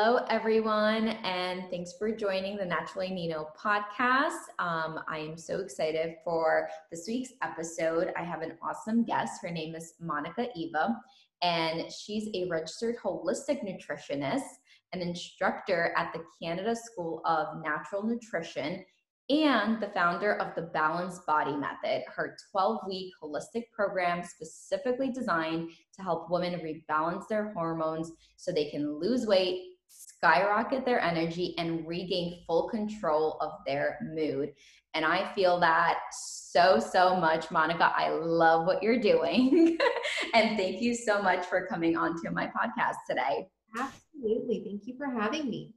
Hello, everyone, and thanks for joining the Naturally Nino podcast. Um, I am so excited for this week's episode. I have an awesome guest. Her name is Monica Eva, and she's a registered holistic nutritionist, an instructor at the Canada School of Natural Nutrition, and the founder of the Balanced Body Method, her 12 week holistic program specifically designed to help women rebalance their hormones so they can lose weight, skyrocket their energy, and regain full control of their mood. And I feel that so, so much. Monica, I love what you're doing. and thank you so much for coming onto my podcast today. Absolutely. Thank you for having me.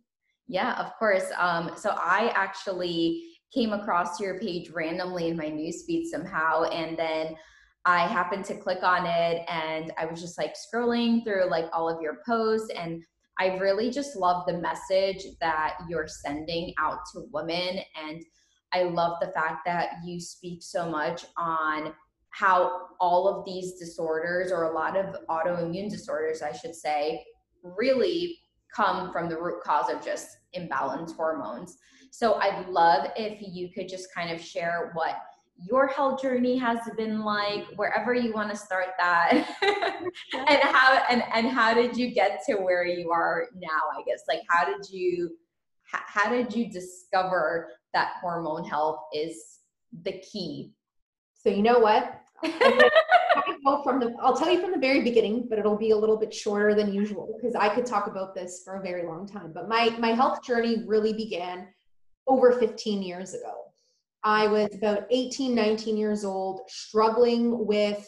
Yeah, of course. Um, so I actually came across your page randomly in my newsfeed somehow and then I happened to click on it and I was just like scrolling through like all of your posts and I really just love the message that you're sending out to women and I love the fact that you speak so much on how all of these disorders or a lot of autoimmune disorders I should say really come from the root cause of just imbalanced hormones. So I'd love if you could just kind of share what your health journey has been like wherever you want to start that. And how and, and how did you get to where you are now i guess? Like how did you how did you discover that hormone health is the key? So you know what? Go from the i'll tell you from the very beginning but it'll be a little bit shorter than usual because i could talk about this for a very long time. But my my health journey really began over 15 years ago. I was about 18, 19 years old, struggling with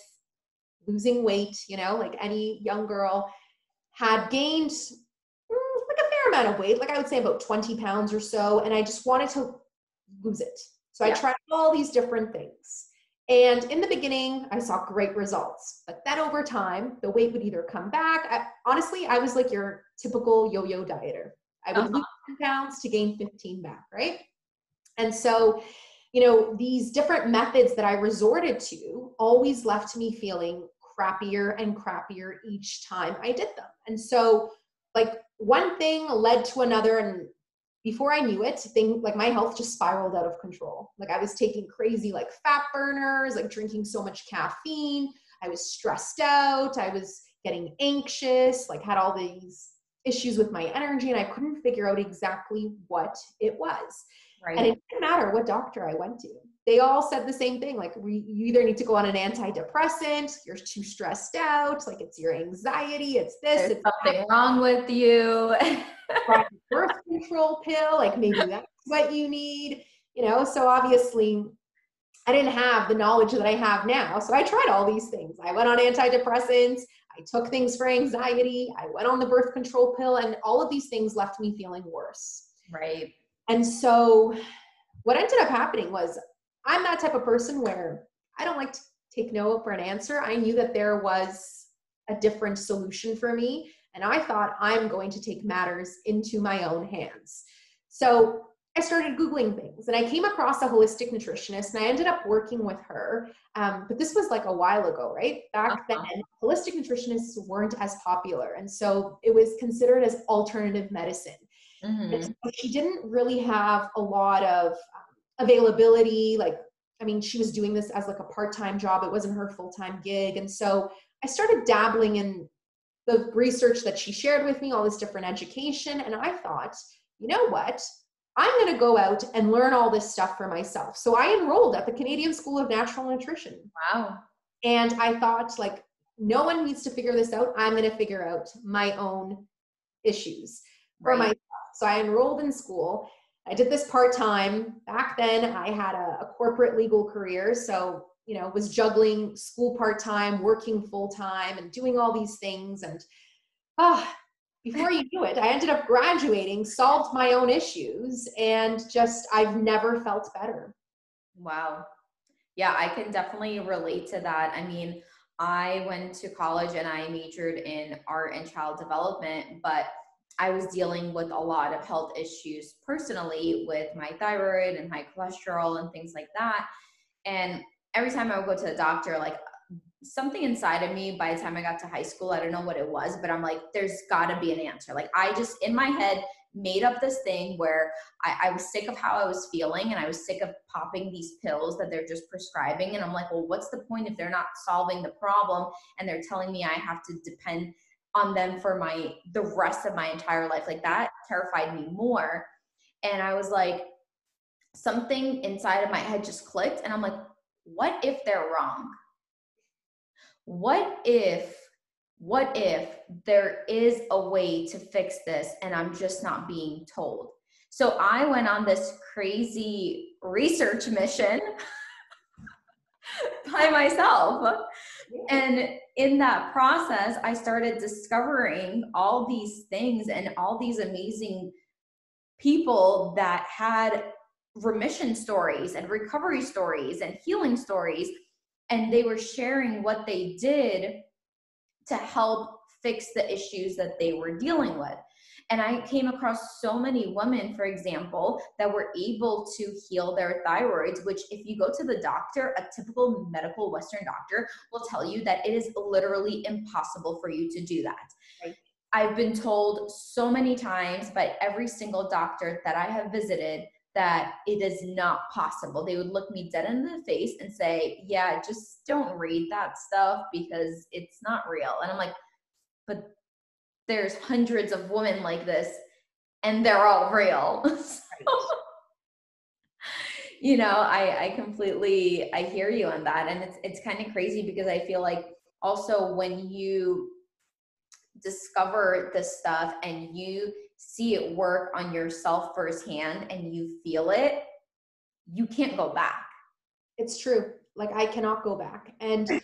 losing weight, you know, like any young girl, had gained mm, like a fair amount of weight, like I would say about 20 pounds or so, and I just wanted to lose it. So yeah. I tried all these different things. And in the beginning, I saw great results. But then over time, the weight would either come back. I, honestly, I was like your typical yo yo dieter. I would uh-huh. lose 10 pounds to gain 15 back, right? And so, you know, these different methods that I resorted to always left me feeling crappier and crappier each time I did them. And so, like, one thing led to another. And before I knew it, thing like my health just spiraled out of control. Like, I was taking crazy, like, fat burners, like, drinking so much caffeine. I was stressed out. I was getting anxious, like, had all these issues with my energy and I couldn't figure out exactly what it was. Right. And it didn't matter what doctor I went to. They all said the same thing like, you either need to go on an antidepressant, you're too stressed out, like it's your anxiety, it's this, There's it's something that. wrong with you. birth control pill, like maybe that's what you need, you know. So obviously, I didn't have the knowledge that I have now. So I tried all these things. I went on antidepressants. I took things for anxiety. I went on the birth control pill, and all of these things left me feeling worse. Right. And so, what ended up happening was I'm that type of person where I don't like to take no for an answer. I knew that there was a different solution for me, and I thought I'm going to take matters into my own hands. So, I started Googling things and I came across a holistic nutritionist and I ended up working with her. Um, but this was like a while ago, right? Back uh-huh. then, holistic nutritionists weren't as popular. And so it was considered as alternative medicine. Mm-hmm. So she didn't really have a lot of um, availability. Like, I mean, she was doing this as like a part time job, it wasn't her full time gig. And so I started dabbling in the research that she shared with me, all this different education. And I thought, you know what? I'm going to go out and learn all this stuff for myself. So I enrolled at the Canadian School of Natural Nutrition. Wow. And I thought, like, no one needs to figure this out. I'm going to figure out my own issues for right. myself. So I enrolled in school. I did this part time. Back then, I had a, a corporate legal career. So, you know, was juggling school part time, working full time, and doing all these things. And, ah, oh, before you knew it, I ended up graduating, solved my own issues, and just I've never felt better. Wow. Yeah, I can definitely relate to that. I mean, I went to college and I majored in art and child development, but I was dealing with a lot of health issues personally with my thyroid and high cholesterol and things like that. And every time I would go to the doctor, like something inside of me by the time I got to high school, I don't know what it was, but I'm like, there's gotta be an answer. Like I just in my head made up this thing where I, I, was sick of how I was feeling and I was sick of popping these pills that they're just prescribing. And I'm like, well, what's the point if they're not solving the problem and they're telling me I have to depend on them for my the rest of my entire life? Like that terrified me more. And I was like, something inside of my head just clicked, and I'm like, what if they're wrong? What if what if there is a way to fix this and I'm just not being told? So I went on this crazy research mission by myself. And in that process, I started discovering all these things and all these amazing people that had remission stories and recovery stories and healing stories. And they were sharing what they did to help fix the issues that they were dealing with. And I came across so many women, for example, that were able to heal their thyroids, which, if you go to the doctor, a typical medical Western doctor will tell you that it is literally impossible for you to do that. Right. I've been told so many times by every single doctor that I have visited that it is not possible. They would look me dead in the face and say, Yeah, just don't read that stuff because it's not real. And I'm like, But there's hundreds of women like this and they're all real. you know, I, I completely I hear you on that. And it's it's kind of crazy because I feel like also when you discover this stuff and you see it work on yourself firsthand and you feel it, you can't go back. It's true. Like I cannot go back. And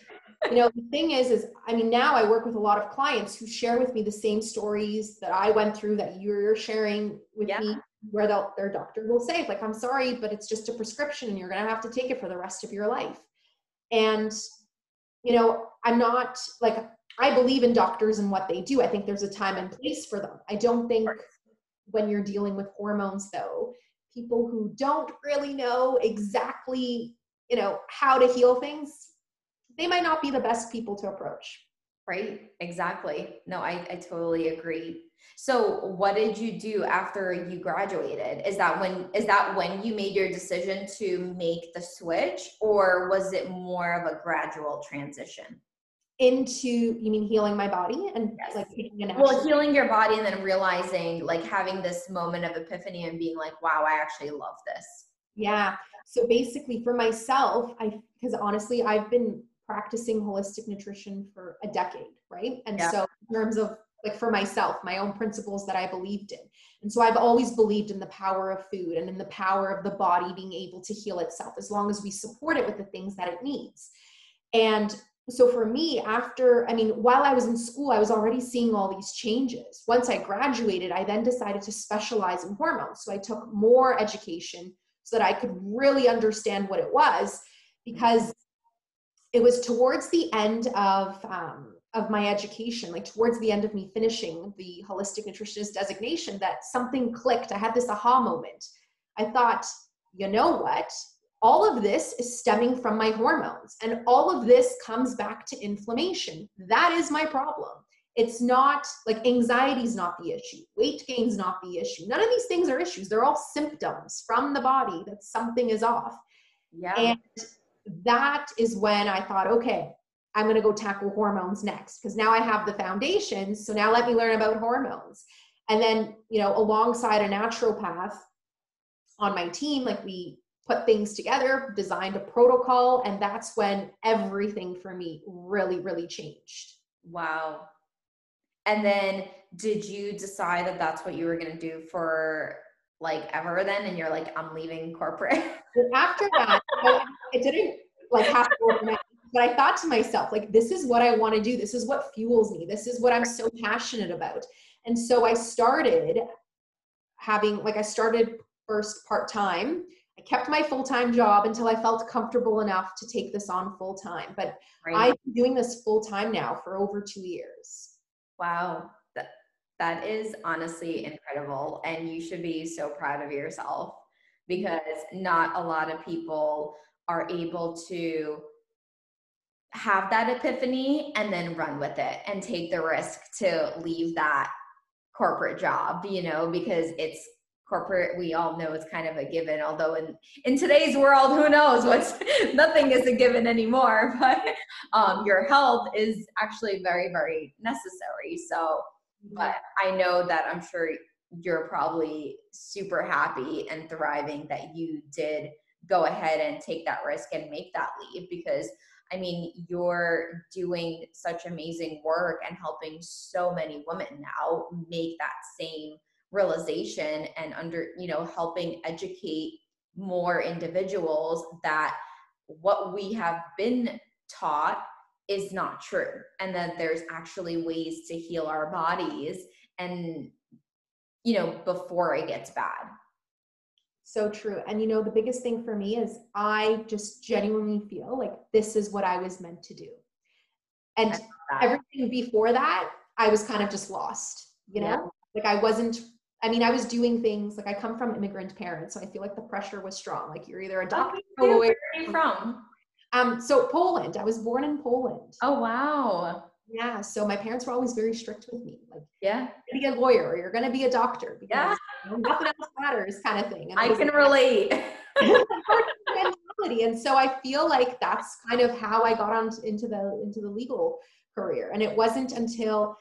you know, the thing is, is I mean, now I work with a lot of clients who share with me the same stories that I went through that you're sharing with yeah. me, where their doctor will say, like, I'm sorry, but it's just a prescription and you're gonna have to take it for the rest of your life. And you know, I'm not like I believe in doctors and what they do. I think there's a time and place for them. I don't think when you're dealing with hormones though, people who don't really know exactly, you know, how to heal things, they might not be the best people to approach. Right? Exactly. No, I, I totally agree. So what did you do after you graduated? Is that when is that when you made your decision to make the switch or was it more of a gradual transition? into you mean healing my body and yes. like taking an action? well healing your body and then realizing like having this moment of epiphany and being like wow i actually love this yeah so basically for myself i because honestly i've been practicing holistic nutrition for a decade right? And yeah. so in terms of like for myself my own principles that i believed in. And so i've always believed in the power of food and in the power of the body being able to heal itself as long as we support it with the things that it needs. And so for me after i mean while i was in school i was already seeing all these changes. Once i graduated i then decided to specialize in hormones. So i took more education so that i could really understand what it was because it was towards the end of um, of my education like towards the end of me finishing the holistic nutritionist designation that something clicked. I had this aha moment. I thought you know what? All of this is stemming from my hormones and all of this comes back to inflammation. That is my problem. It's not like anxiety is not the issue. Weight gain is not the issue. None of these things are issues. They're all symptoms from the body that something is off. Yeah. And that is when i thought okay i'm going to go tackle hormones next because now i have the foundation so now let me learn about hormones and then you know alongside a naturopath on my team like we put things together, designed a protocol, and that's when everything for me really, really changed. Wow. And then did you decide that that's what you were going to do for like ever then? And you're like, I'm leaving corporate. After that, it didn't like happen overnight. But I thought to myself, like, this is what I want to do. This is what fuels me. This is what I'm so passionate about. And so I started having, like, I started first part time I kept my full time job until I felt comfortable enough to take this on full time. But right. I've been doing this full time now for over two years. Wow. That, that is honestly incredible. And you should be so proud of yourself because not a lot of people are able to have that epiphany and then run with it and take the risk to leave that corporate job, you know, because it's corporate we all know it's kind of a given although in in today's world who knows what's nothing is a given anymore but um, your health is actually very very necessary so but i know that i'm sure you're probably super happy and thriving that you did go ahead and take that risk and make that leap because I mean, you're doing such amazing work and helping so many women now make that same realization and under, you know, helping educate more individuals that what we have been taught is not true and that there's actually ways to heal our bodies and you know before it gets bad so true. And you know, the biggest thing for me is I just genuinely feel like this is what I was meant to do. And everything before that, I was kind of just lost, you know? Yeah. Like I wasn't I mean, I was doing things like I come from immigrant parents, so I feel like the pressure was strong. Like you're either a doctor or a lawyer. Where are you from? Um, so Poland. I was born in Poland. Oh wow. Yeah. So my parents were always very strict with me. Like, yeah, be a lawyer or you're gonna be a doctor because yeah. nothing else matters, kind of thing. And I, I can like, relate. and so I feel like that's kind of how I got on into the into the legal career. And it wasn't until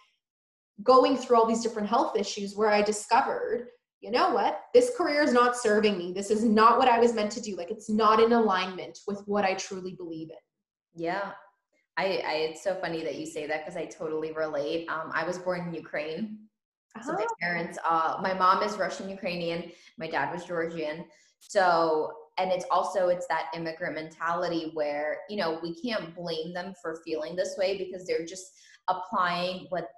going through all these different health issues where I discovered, you know what, this career is not serving me. This is not what I was meant to do. Like it's not in alignment with what I truly believe in. Yeah, I, I it's so funny that you say that because I totally relate. Um, I was born in Ukraine. So my oh. parents, uh, my mom is Russian Ukrainian, my dad was Georgian. So, and it's also it's that immigrant mentality where you know we can't blame them for feeling this way because they're just applying what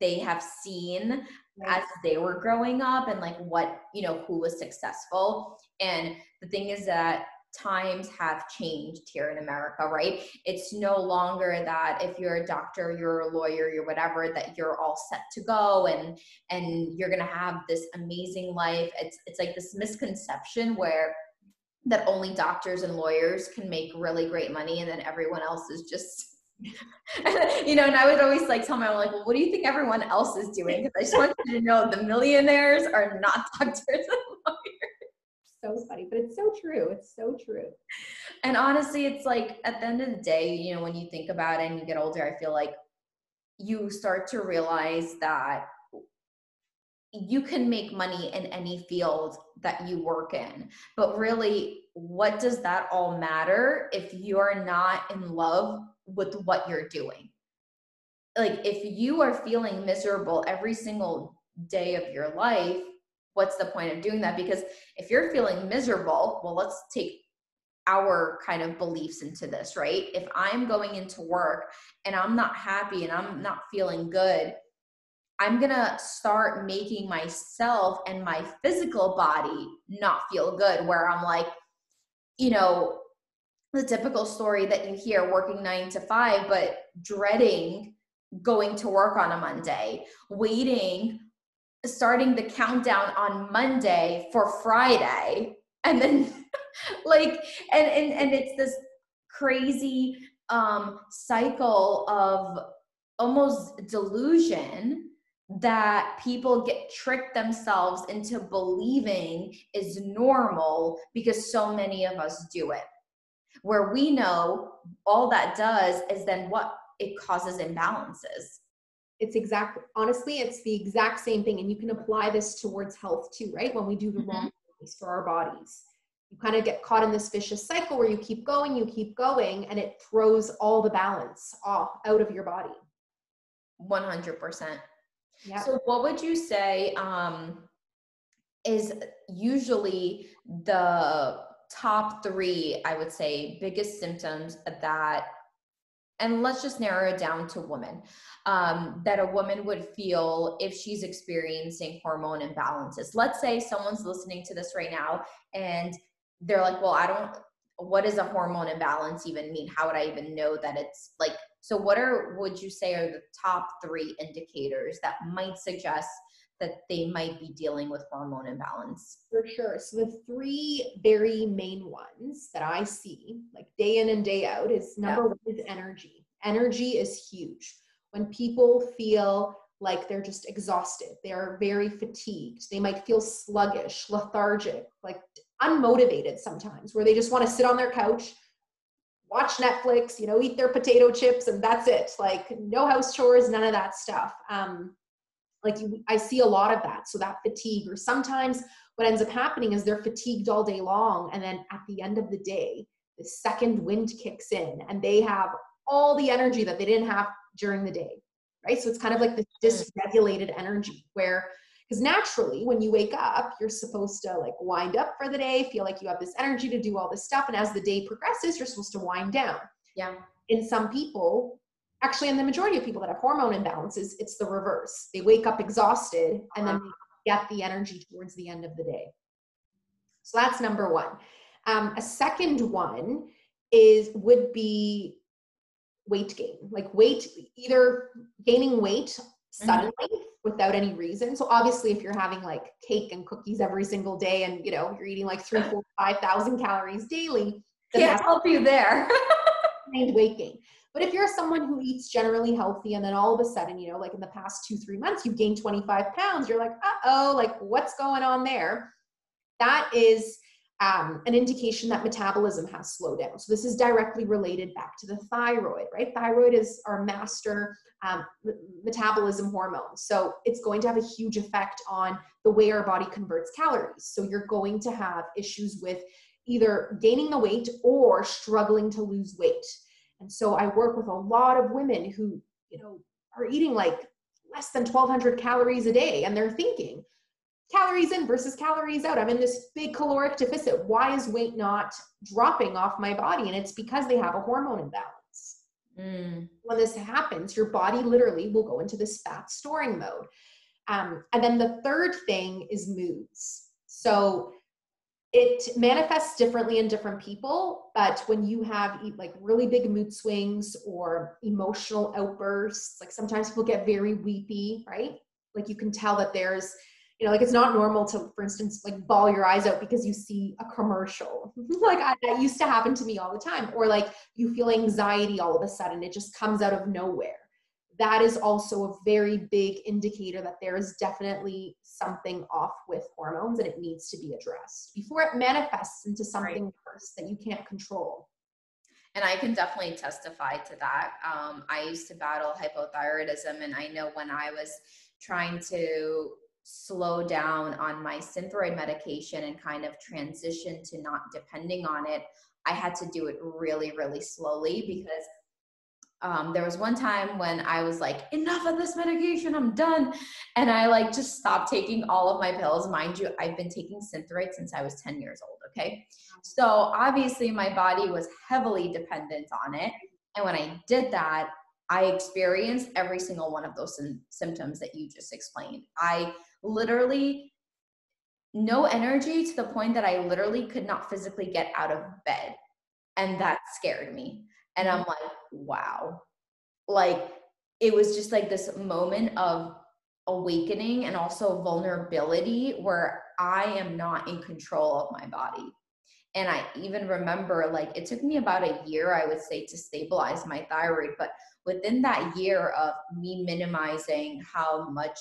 they have seen right. as they were growing up and like what you know who was successful. And the thing is that times have changed here in America, right? It's no longer that if you're a doctor, you're a lawyer, you're whatever, that you're all set to go and and you're gonna have this amazing life. It's it's like this misconception where that only doctors and lawyers can make really great money and then everyone else is just you know, and I would always like tell my mom, like, well, what do you think everyone else is doing? Because I just want you to know the millionaires are not doctors and so funny, but it's so true. It's so true. And honestly, it's like at the end of the day, you know, when you think about it and you get older, I feel like you start to realize that you can make money in any field that you work in. But really, what does that all matter if you're not in love with what you're doing? Like, if you are feeling miserable every single day of your life, what's the point of doing that? Because if you're feeling miserable, well, let's take our kind of beliefs into this, right? If I'm going into work and I'm not happy and I'm not feeling good, I'm gonna start making myself and my physical body not feel good, where I'm like, you know, the typical story that you hear working nine to five, but dreading going to work on a Monday, waiting starting the countdown on Monday for Friday. And then like and and and it's this crazy um cycle of almost delusion that people get tricked themselves into believing is normal because so many of us do it. Where we know all that does is then what it causes imbalances it's exact honestly it's the exact same thing and you can apply this towards health too right? When we do the mm-hmm. wrong things for our bodies. You kind of get caught in this vicious cycle where you keep going you keep going and it throws all the balance off out of your body. 100% yeah. So what would you say um is usually the top three i would say biggest symptoms that and let's just narrow it down to women um, that a woman would feel if she's experiencing hormone imbalances. Let's say someone's listening to this right now and they're like well i don't what does a hormone imbalance even mean? How would i even know that it's like so what are would you say are the top three indicators that might suggest that they might be dealing with hormone imbalance? For sure. So the three very main ones that I see, like day in and day out, is number yeah. one is energy. Energy is huge. When people feel like they're just exhausted, they are very fatigued, they might feel sluggish, lethargic, like unmotivated sometimes, where they just want to sit on their couch, watch Netflix, you know, eat their potato chips, and that's it. Like no house chores, none of that stuff. Um, like you, I see a lot of that. So that fatigue, or sometimes what ends up happening is they're fatigued all day long, and then at the end of the day, the second wind kicks in, and they have all the energy that they didn't have during the day, right? So it's kind of like this hmm. dysregulated energy where because naturally when you wake up you're supposed to like wind up for the day feel like you have this energy to do all this stuff and as the day progresses you're supposed to wind down yeah in some people actually in the majority of people that have hormone imbalances it's the reverse they wake up exhausted and then get the energy towards the end of the day so that's number one um, a second one is would be weight gain like weight either gaining weight mm-hmm. suddenly mm-hmm without any reason. So obviously, if you're having like cake and cookies every single day, and you know you're eating like three, four, five thousand calories daily, can't help you there. weight gain. But if you're someone who eats generally healthy, and then all of a sudden, you know, like in the past two, three months, you've gained 25 pounds, you're like, uh oh, like what's going on there? That is um, an indication that metabolism has slowed down. So this is directly related back to the thyroid, right? Thyroid is our master um, metabolism hormone. So it's going to have a huge effect on the way our body converts calories. So you're going to have issues with either gaining the weight or struggling to lose weight. And so I work with a lot of women who, you know, are eating like less than 1200 calories a day and they're thinking calories in versus calories out. I'm in this big caloric deficit. Why is weight not dropping off my body? And it's because they have a hormone imbalance. Mm. When this happens, your body literally will go into this fat storing mode. Um, and then the third thing is moods. So it manifests differently in different people, but when you have like really big mood swings or emotional outbursts, like sometimes people get very weepy, right? Like you can tell that there's you know like it's not normal to for instance like bawl your eyes out because you see a commercial like I, that used to happen to me all the time or like you feel anxiety all of a sudden it just comes out of nowhere that is also a very big indicator that there is definitely something off with hormones and it needs to be addressed before it manifests into something right. worse that you can't control and I can definitely testify to that. Um, I used to battle hypothyroidism, and I know when I was trying to slow down on my synthroid medication and kind of transition to not depending on it, I had to do it really, really slowly because um, there was one time when I was like, enough of this medication, I'm done. And I like just stopped taking all of my pills. Mind you, I've been taking Synthroid since I was 10 years old. Okay. So obviously my body was heavily dependent on it. And when I did that, I experienced every single one of those symptoms that you just explained. I literally no energy to the point that I literally could not physically get out of bed. And that scared me. And I'm mm-hmm. like, wow. Like it was just like this moment of awakening and also vulnerability where I am not in control of my body. And I even remember like it took me about a year, I would say, to stabilize my thyroid. But within that year of me minimizing how much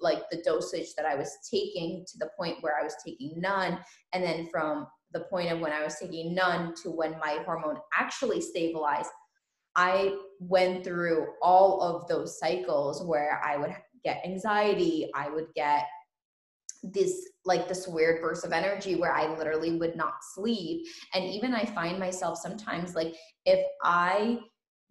like the dosage that I was taking to the point where I was taking none. And then from the point of when I was taking none to when my hormone actually stabilized, I went through all of those cycles where I would get anxiety, I would get this like this weird burst of energy where I literally would not sleep. And even I find myself sometimes like if I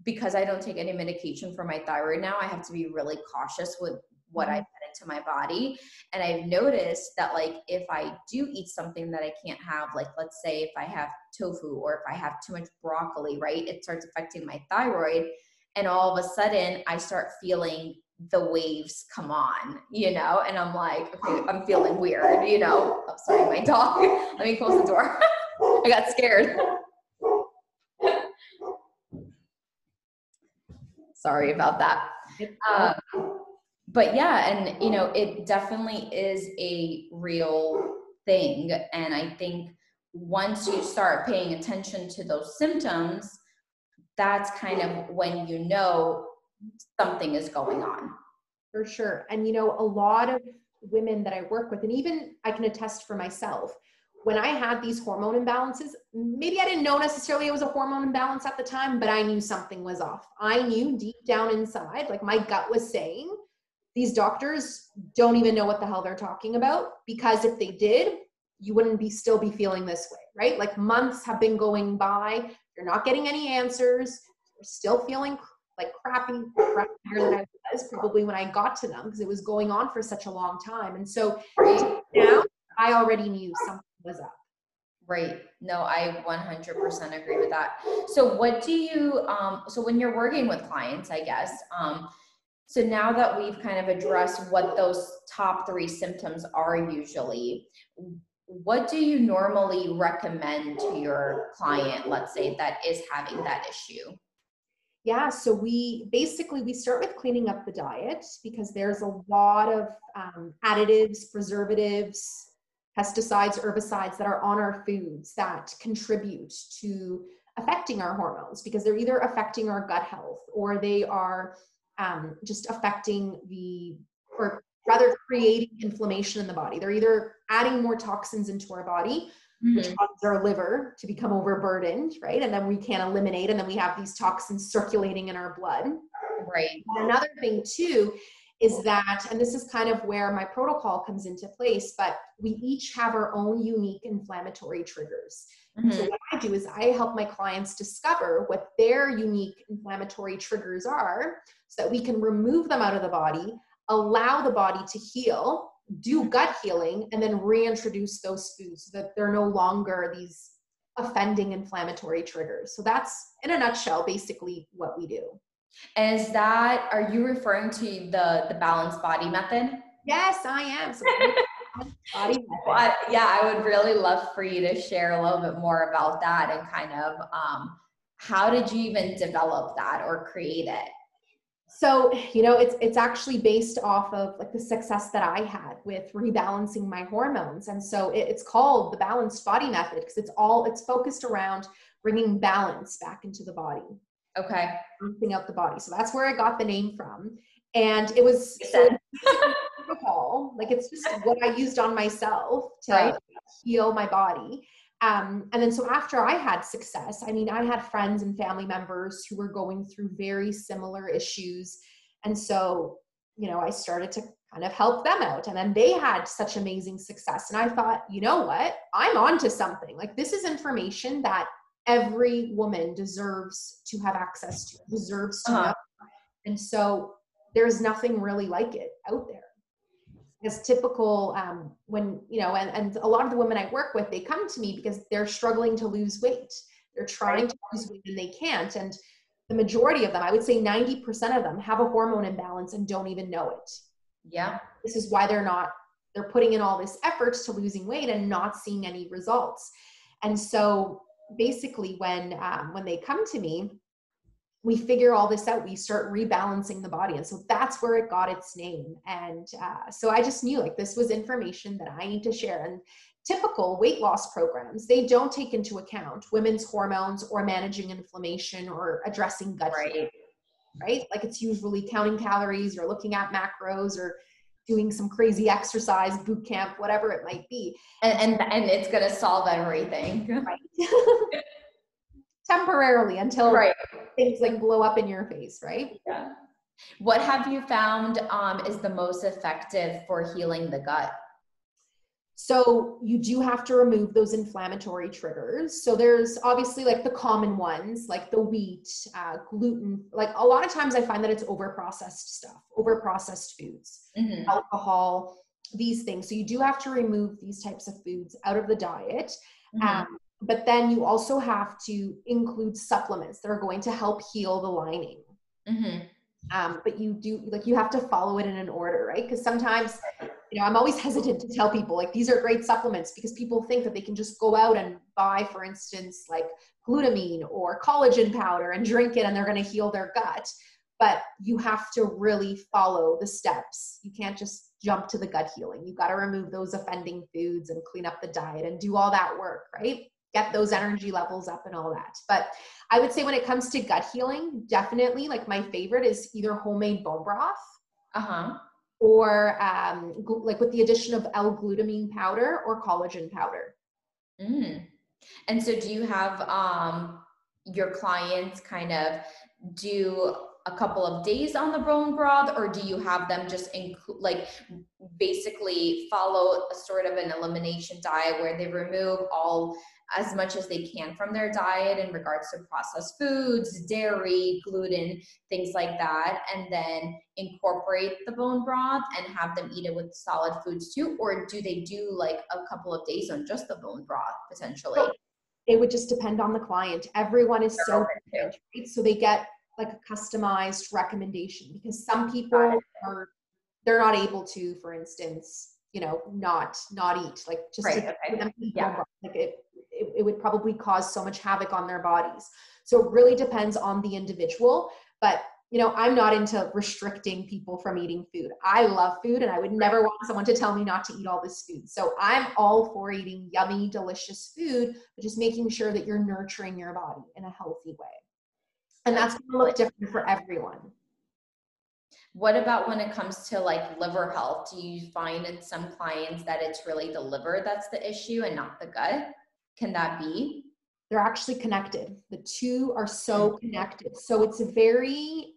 because I don't take any medication for my thyroid now, I have to be really cautious with what I mm-hmm. Into my body. And I've noticed that, like, if I do eat something that I can't have, like, let's say if I have tofu or if I have too much broccoli, right, it starts affecting my thyroid. And all of a sudden, I start feeling the waves come on, you know, and I'm like, okay, I'm feeling weird, you know. Oh, sorry, my dog. Let me close the door. I got scared. sorry about that. Um, but yeah, and you know, it definitely is a real thing. And I think once you start paying attention to those symptoms, that's kind of when you know something is going on. For sure. And you know, a lot of women that I work with, and even I can attest for myself, when I had these hormone imbalances, maybe I didn't know necessarily it was a hormone imbalance at the time, but I knew something was off. I knew deep down inside, like my gut was saying, these doctors don't even know what the hell they're talking about because if they did, you wouldn't be still be feeling this way, right? Like months have been going by, you're not getting any answers, you're still feeling like crappy, crappier than I was probably when I got to them because it was going on for such a long time. And so now I already knew something was up. Right. No, I 100% agree with that. So what do you, um, so when you're working with clients, I guess, um, so now that we've kind of addressed what those top three symptoms are usually, what do you normally recommend to your client, let's say that is having that issue? Yeah, so we basically we start with cleaning up the diet because there's a lot of um, additives, preservatives, pesticides, herbicides that are on our foods that contribute to affecting our hormones because they're either affecting our gut health or they are um, just affecting the, or rather creating inflammation in the body. They're either adding more toxins into our body, mm-hmm. which causes our liver to become overburdened, right? And then we can't eliminate, and then we have these toxins circulating in our blood. Right. And another thing, too, is that, and this is kind of where my protocol comes into place, but we each have our own unique inflammatory triggers. Mm-hmm. So, what I do is I help my clients discover what their unique inflammatory triggers are so that we can remove them out of the body, allow the body to heal, do gut healing, and then reintroduce those foods so that they're no longer these offending inflammatory triggers. So, that's in a nutshell basically what we do. And is that are you referring to the the balanced body method? Yes, I am. So body method. yeah, I would really love for you to share a little bit more about that and kind of um, how did you even develop that or create it? So, you know, it's it's actually based off of like the success that I had with rebalancing my hormones. And so it, it's called the balanced body method because it's all it's focused around bringing balance back into the body. Okay. Balancing out the body. So that's where I got the name from. And it was so. Like it's just what I used on myself to right. heal my body. Um, and then so after I had success, I mean, I had friends and family members who were going through very similar issues. And so, you know, I started to kind of help them out. And then they had such amazing success. And I thought, you know what? I'm on to something. Like this is information that every woman deserves to have access to, deserves to uh-huh. know. And so there's nothing really like it out there. As typical um, when, you know, and, and a lot of the women I work with, they come to me because they're struggling to lose weight. They're trying to lose weight and they can't. And the majority of them, I would say 90% of them, have a hormone imbalance and don't even know it. Yeah. This is why they're not, they're putting in all this effort to losing weight and not seeing any results. And so basically when um, when they come to me we figure all this out we start rebalancing the body and so that's where it got its name and uh, so i just knew like this was information that i need to share and typical weight loss programs they don't take into account women's hormones or managing inflammation or addressing gut right. right like it's usually counting calories or looking at macros or doing some crazy exercise boot camp whatever it might be. And and, and it's going to solve everything. Right. Temporarily until right. things like blow up in your face right? Yeah. What have you found um, is the most effective for healing the gut? So you do have to remove those inflammatory triggers. So there's obviously like the common ones, like the wheat, uh, gluten. Like a lot of times, I find that it's over processed stuff, over processed foods, mm-hmm. alcohol, these things. So you do have to remove these types of foods out of the diet. Mm-hmm. Um, but then you also have to include supplements that are going to help heal the lining. Mm-hmm. Um, but you do like you have to follow it in an order, right? Because sometimes you know, I'm always hesitant to tell people like these are great supplements because people think that they can just go out and buy, for instance, like glutamine or collagen powder and drink it and they're going to heal their gut. But you have to really follow the steps. You can't just jump to the gut healing. You've got to remove those offending foods and clean up the diet and do all that work, right? Get those energy levels up and all that. But I would say when it comes to gut healing, definitely like my favorite is either homemade bone broth. Uh-huh. Or um, like with the addition of L-glutamine powder or collagen powder. Mm. And so, do you have um, your clients kind of do a couple of days on the bone broth or do you have them just include like basically follow a sort of an elimination diet where they remove all as much as they can from their diet in regards to processed foods, dairy, gluten, things like that, and then incorporate the bone broth and have them eat it with solid foods too? Or do they do like a couple of days on just the bone broth potentially? It would just depend on the client. Everyone is so different, right? So they get like a customized recommendation because some people are they're not able to, for instance, you know, not not eat like just right, to, okay. yeah. like it, it, it would probably cause so much havoc on their bodies. So it really depends on the individual. But you know, I'm not into restricting people from eating food. I love food and I would never want someone to tell me not to eat all this food. So I'm all for eating yummy, delicious food, but just making sure that you're nurturing your body in a healthy way. And that's going to look different for everyone. What about when it comes to like liver health? Do you find in some clients that it's really the liver that's the issue and not the gut? Can that be? They're actually connected. The two are so mm. connected. So it's very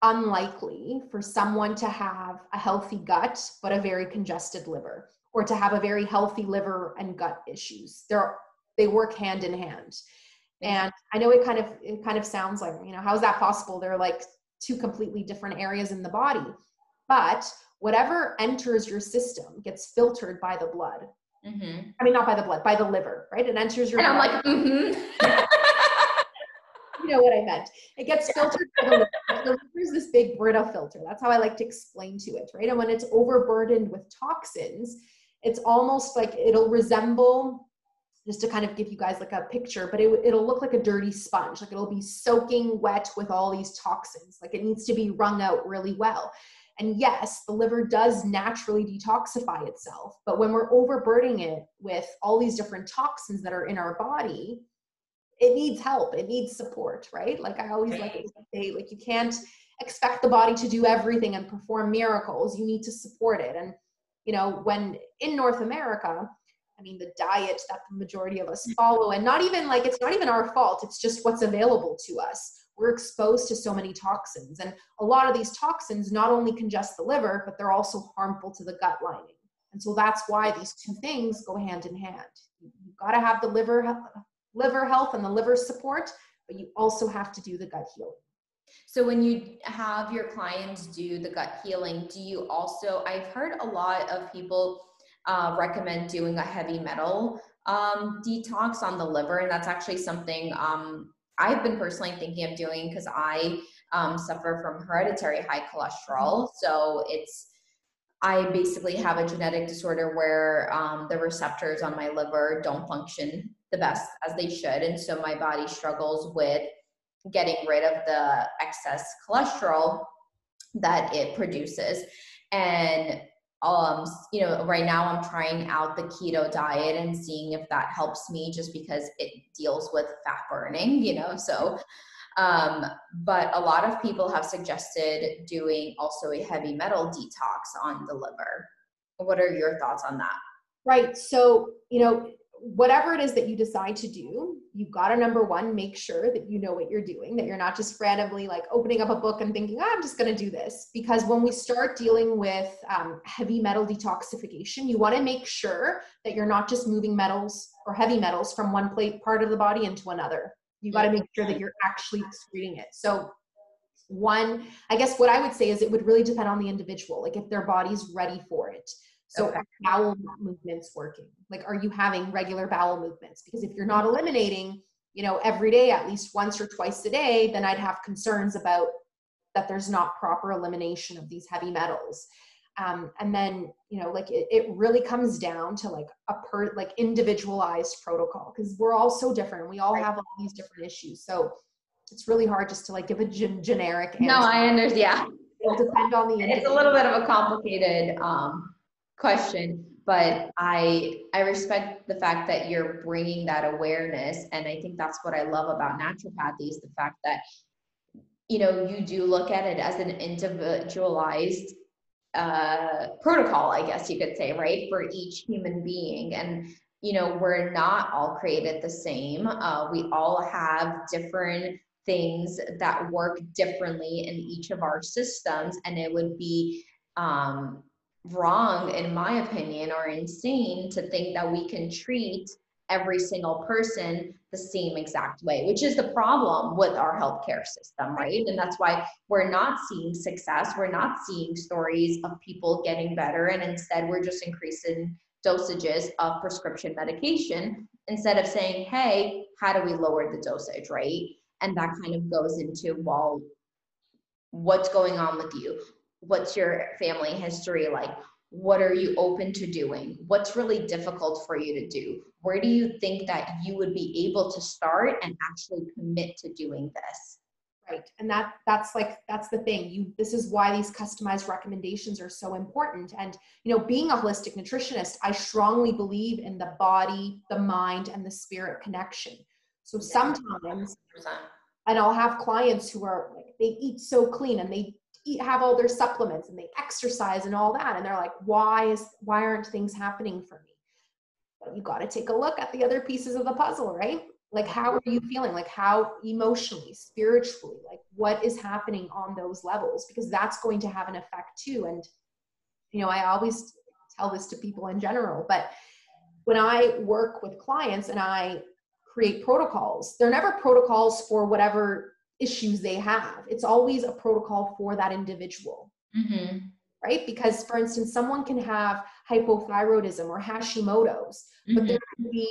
unlikely for someone to have a healthy gut but a very congested liver or to have a very healthy liver and gut issues. They're they work hand in hand. And I know it kind of it kind of sounds like, you know, how is that possible? They're like two completely different areas in the body. But whatever enters your system gets filtered by the blood. Mm-hmm. I mean, not by the blood, by the liver, right? It enters your. And blood. I'm like, mm-hmm. you know what I meant. It gets filtered by the liver. The liver is this big Brita filter. That's how I like to explain to it, right? And when it's overburdened with toxins, it's almost like it'll resemble just to kind of give you guys like a picture, but it, it'll look like a dirty sponge. Like it'll be soaking wet with all these toxins. Like it needs to be wrung out really well. And yes, the liver does naturally detoxify itself, but when we're overburdening it with all these different toxins that are in our body, it needs help. It needs support, right? Like I always like to say, like you can't expect the body to do everything and perform miracles. You need to support it. And you know, when in North America, I mean, the diet that the majority of us mm. follow, and not even like it's not even our fault, it's just what's available to us. We're exposed to so many toxins, and a lot of these toxins not only congest the liver, but they're also harmful to the gut lining. And so that's why these two things go hand in hand. You've got to have the liver, liver health and the liver support, but you also have to do the gut healing. So when you have your clients do the gut healing, do you also, I've heard a lot of people uh, recommend doing a heavy metal um, detox on the liver. And that's actually something um, I've been personally thinking of doing because I um, suffer from hereditary high cholesterol. So it's, I basically have a genetic disorder where um, the receptors on my liver don't function the best as they should. And so my body struggles with getting rid of the excess cholesterol that it produces. And um you know right now i'm trying out the keto diet and seeing if that helps me just because it deals with fat burning you know so um but a lot of people have suggested doing also a heavy metal detox on the liver. What are your thoughts on that? Right so you know whatever it is that you decide to do, you've got to number one, make sure that you know what you're doing, that you're not just randomly like opening up a book and thinking, oh, I'm just going to do this. Because when we start dealing with um, heavy metal detoxification, you want to make sure that you're not just moving metals or heavy metals from one plate part of the body into another. You got to make sure that you're actually excreting it. So, one, I guess what I would say is it would really depend on the individual, like if their body's ready for it. So okay. bowel movements working? Like, are you having regular bowel movements? Because if you're not eliminating, you know, every day, at least once or twice a day, then I'd have concerns about that there's not proper elimination of these heavy metals. Um, and then, you know, like it, it really comes down to like a per like individualized protocol because we're all so different. We all right. have all these different issues. So it's really hard just to like give a gen- generic answer. No, I understand. Yeah. It'll depend on the It's a little bit of a complicated um, question, but I I respect the fact that you're bringing that awareness, and I think that's what I love about naturopathy is the fact that you know you do look at it as an individualized uh, protocol, I guess you could say, right, for each human being, and you know we're not all created the same. Uh, we all have different things that work differently in each of our systems and it would be um, wrong in my opinion or insane to think that we can treat every single person the same exact way which is the problem with our healthcare system right? And that's why we're not seeing success. We're not seeing stories of people getting better and instead we're just increasing dosages of prescription medication instead of saying hey how do we lower the dosage right? And that kind of goes into well what's going on with you what's your family history like? What are you open to doing? What's really difficult for you to do? Where do you think that you would be able to start and actually commit to doing this? Right and that that's like that's the thing. You this is why these customized recommendations are so important. And you know being a holistic nutritionist i strongly believe in the body the mind and the spirit connection. So sometimes, and I'll have clients who are like, they eat so clean and they eat, have all their supplements and they exercise and all that. And they're like, why is, why aren't things happening for me? But you got to take a look at the other pieces of the puzzle, right? Like, how are you feeling? Like, how emotionally, spiritually, like, what is happening on those levels? Because that's going to have an effect too. And, you know, I always tell this to people in general, but when I work with clients and I create protocols. They're never protocols for whatever issues they have. It's always a protocol for that individual. Mm-hmm. Right? Because, for instance, someone can have hypothyroidism or Hashimoto's, mm-hmm. but there can be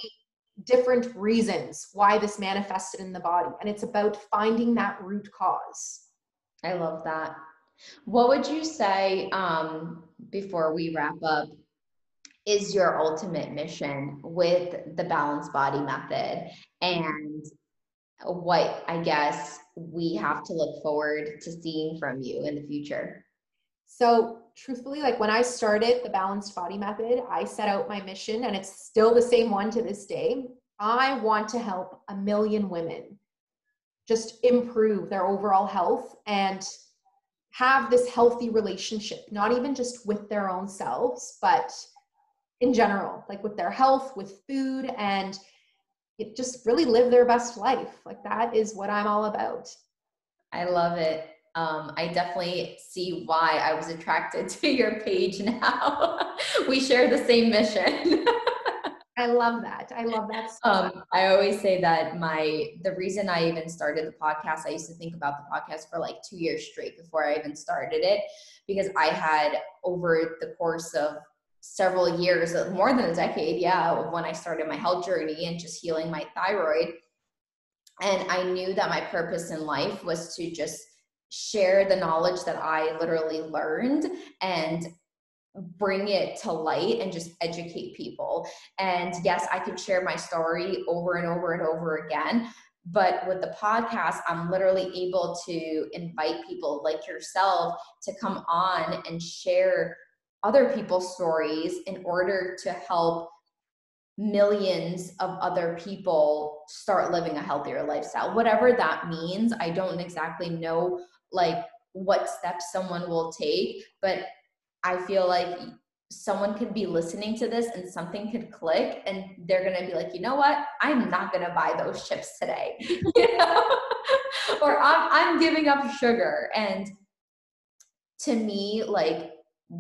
different reasons why this manifested in the body. And it's about finding that root cause. I love that. What would you say um, before we wrap up? is your ultimate mission with the balanced body method and what I guess we have to look forward to seeing from you in the future? So, truthfully, like when I started the balanced body method, I set out my mission and it's still the same one to this day. I want to help a million women just improve their overall health and have this healthy relationship, not even just with their own selves, but in general, like with their health, with food, and it just really live their best life. Like that is what I'm all about. I love it. Um, I definitely see why I was attracted to your page now. we share the same mission. I love that. I love that. So um, I always say that my the reason I even started the podcast, I used to think about the podcast for like two years straight before I even started it, because I had over the course of several years, uh, more than a decade, yeah, of when I started my health journey and just healing my thyroid. And I knew that my purpose in life was to just share the knowledge that I literally learned and bring it to light and just educate people. And yes, I could share my story over and over and over again. But with the podcast, I'm literally able to invite people like yourself to come on and share other people's stories in order to help millions of other people start living a healthier lifestyle. Whatever that means i don't exactly know like what steps someone will take but i feel like someone could be listening to this and something could click and they're going to be like you know what? I'm not going to buy those chips today. You know? Or I'm, I'm giving up sugar. And to me like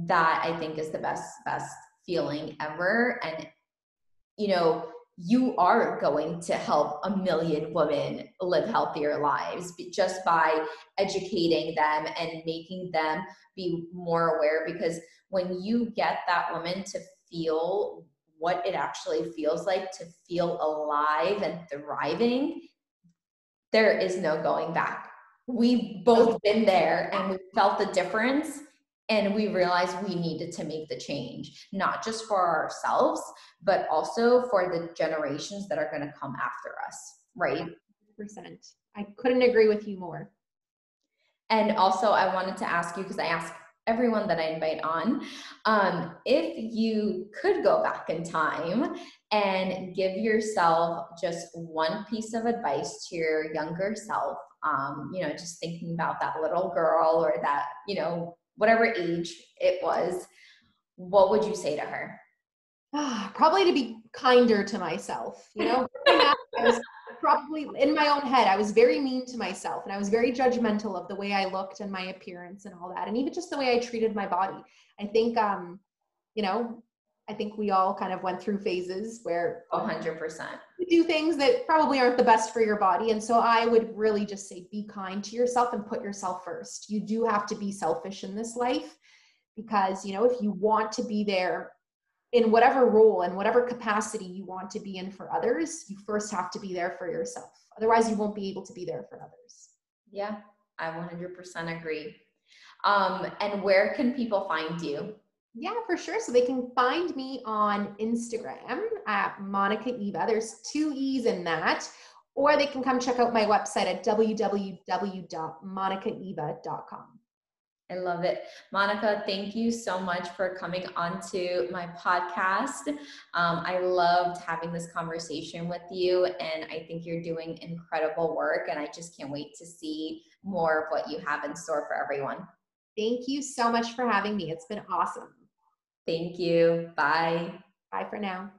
that I think is the best best feeling ever. And you know you are going to help a million women live healthier lives just by educating them and making them be more aware. Because when you get that woman to feel what it actually feels like to feel alive and thriving there is no going back. We've both been there and we felt the difference and we realized we needed to make the change not just for ourselves but also for the generations that are going to come after us right percent I couldn't agree with you more. And also, I wanted to ask you because I ask everyone that I invite on um, if you could go back in time and give yourself just one piece of advice to your younger self, um, you know, just thinking about that little girl or that, you know, whatever age it was, what would you say to her? Probably to be kinder to myself. You know, I was probably in my own head, I was very mean to myself and I was very judgmental of the way I looked and my appearance and all that. And even just the way I treated my body. I think, um, you know, I think we all kind of went through phases where 100% you do things that probably aren't the best for your body. And so I would really just say be kind to yourself and put yourself first. You do have to be selfish in this life because, you know, if you want to be there in whatever role and whatever capacity you want to be in for others, you first have to be there for yourself. Otherwise, you won't be able to be there for others. Yeah, I 100% agree. Um, and where can people find you? Yeah, for sure. So they can find me on Instagram at Monica Eva. There's two E's in that. Or they can come check out my website at www.monicaeva.com. I love it. Monica, thank you so much for coming onto my podcast. Um, I loved having this conversation with you, and I think you're doing incredible work. And I just can't wait to see more of what you have in store for everyone. Thank you so much for having me. It's been awesome. Thank you. Bye. Bye for now.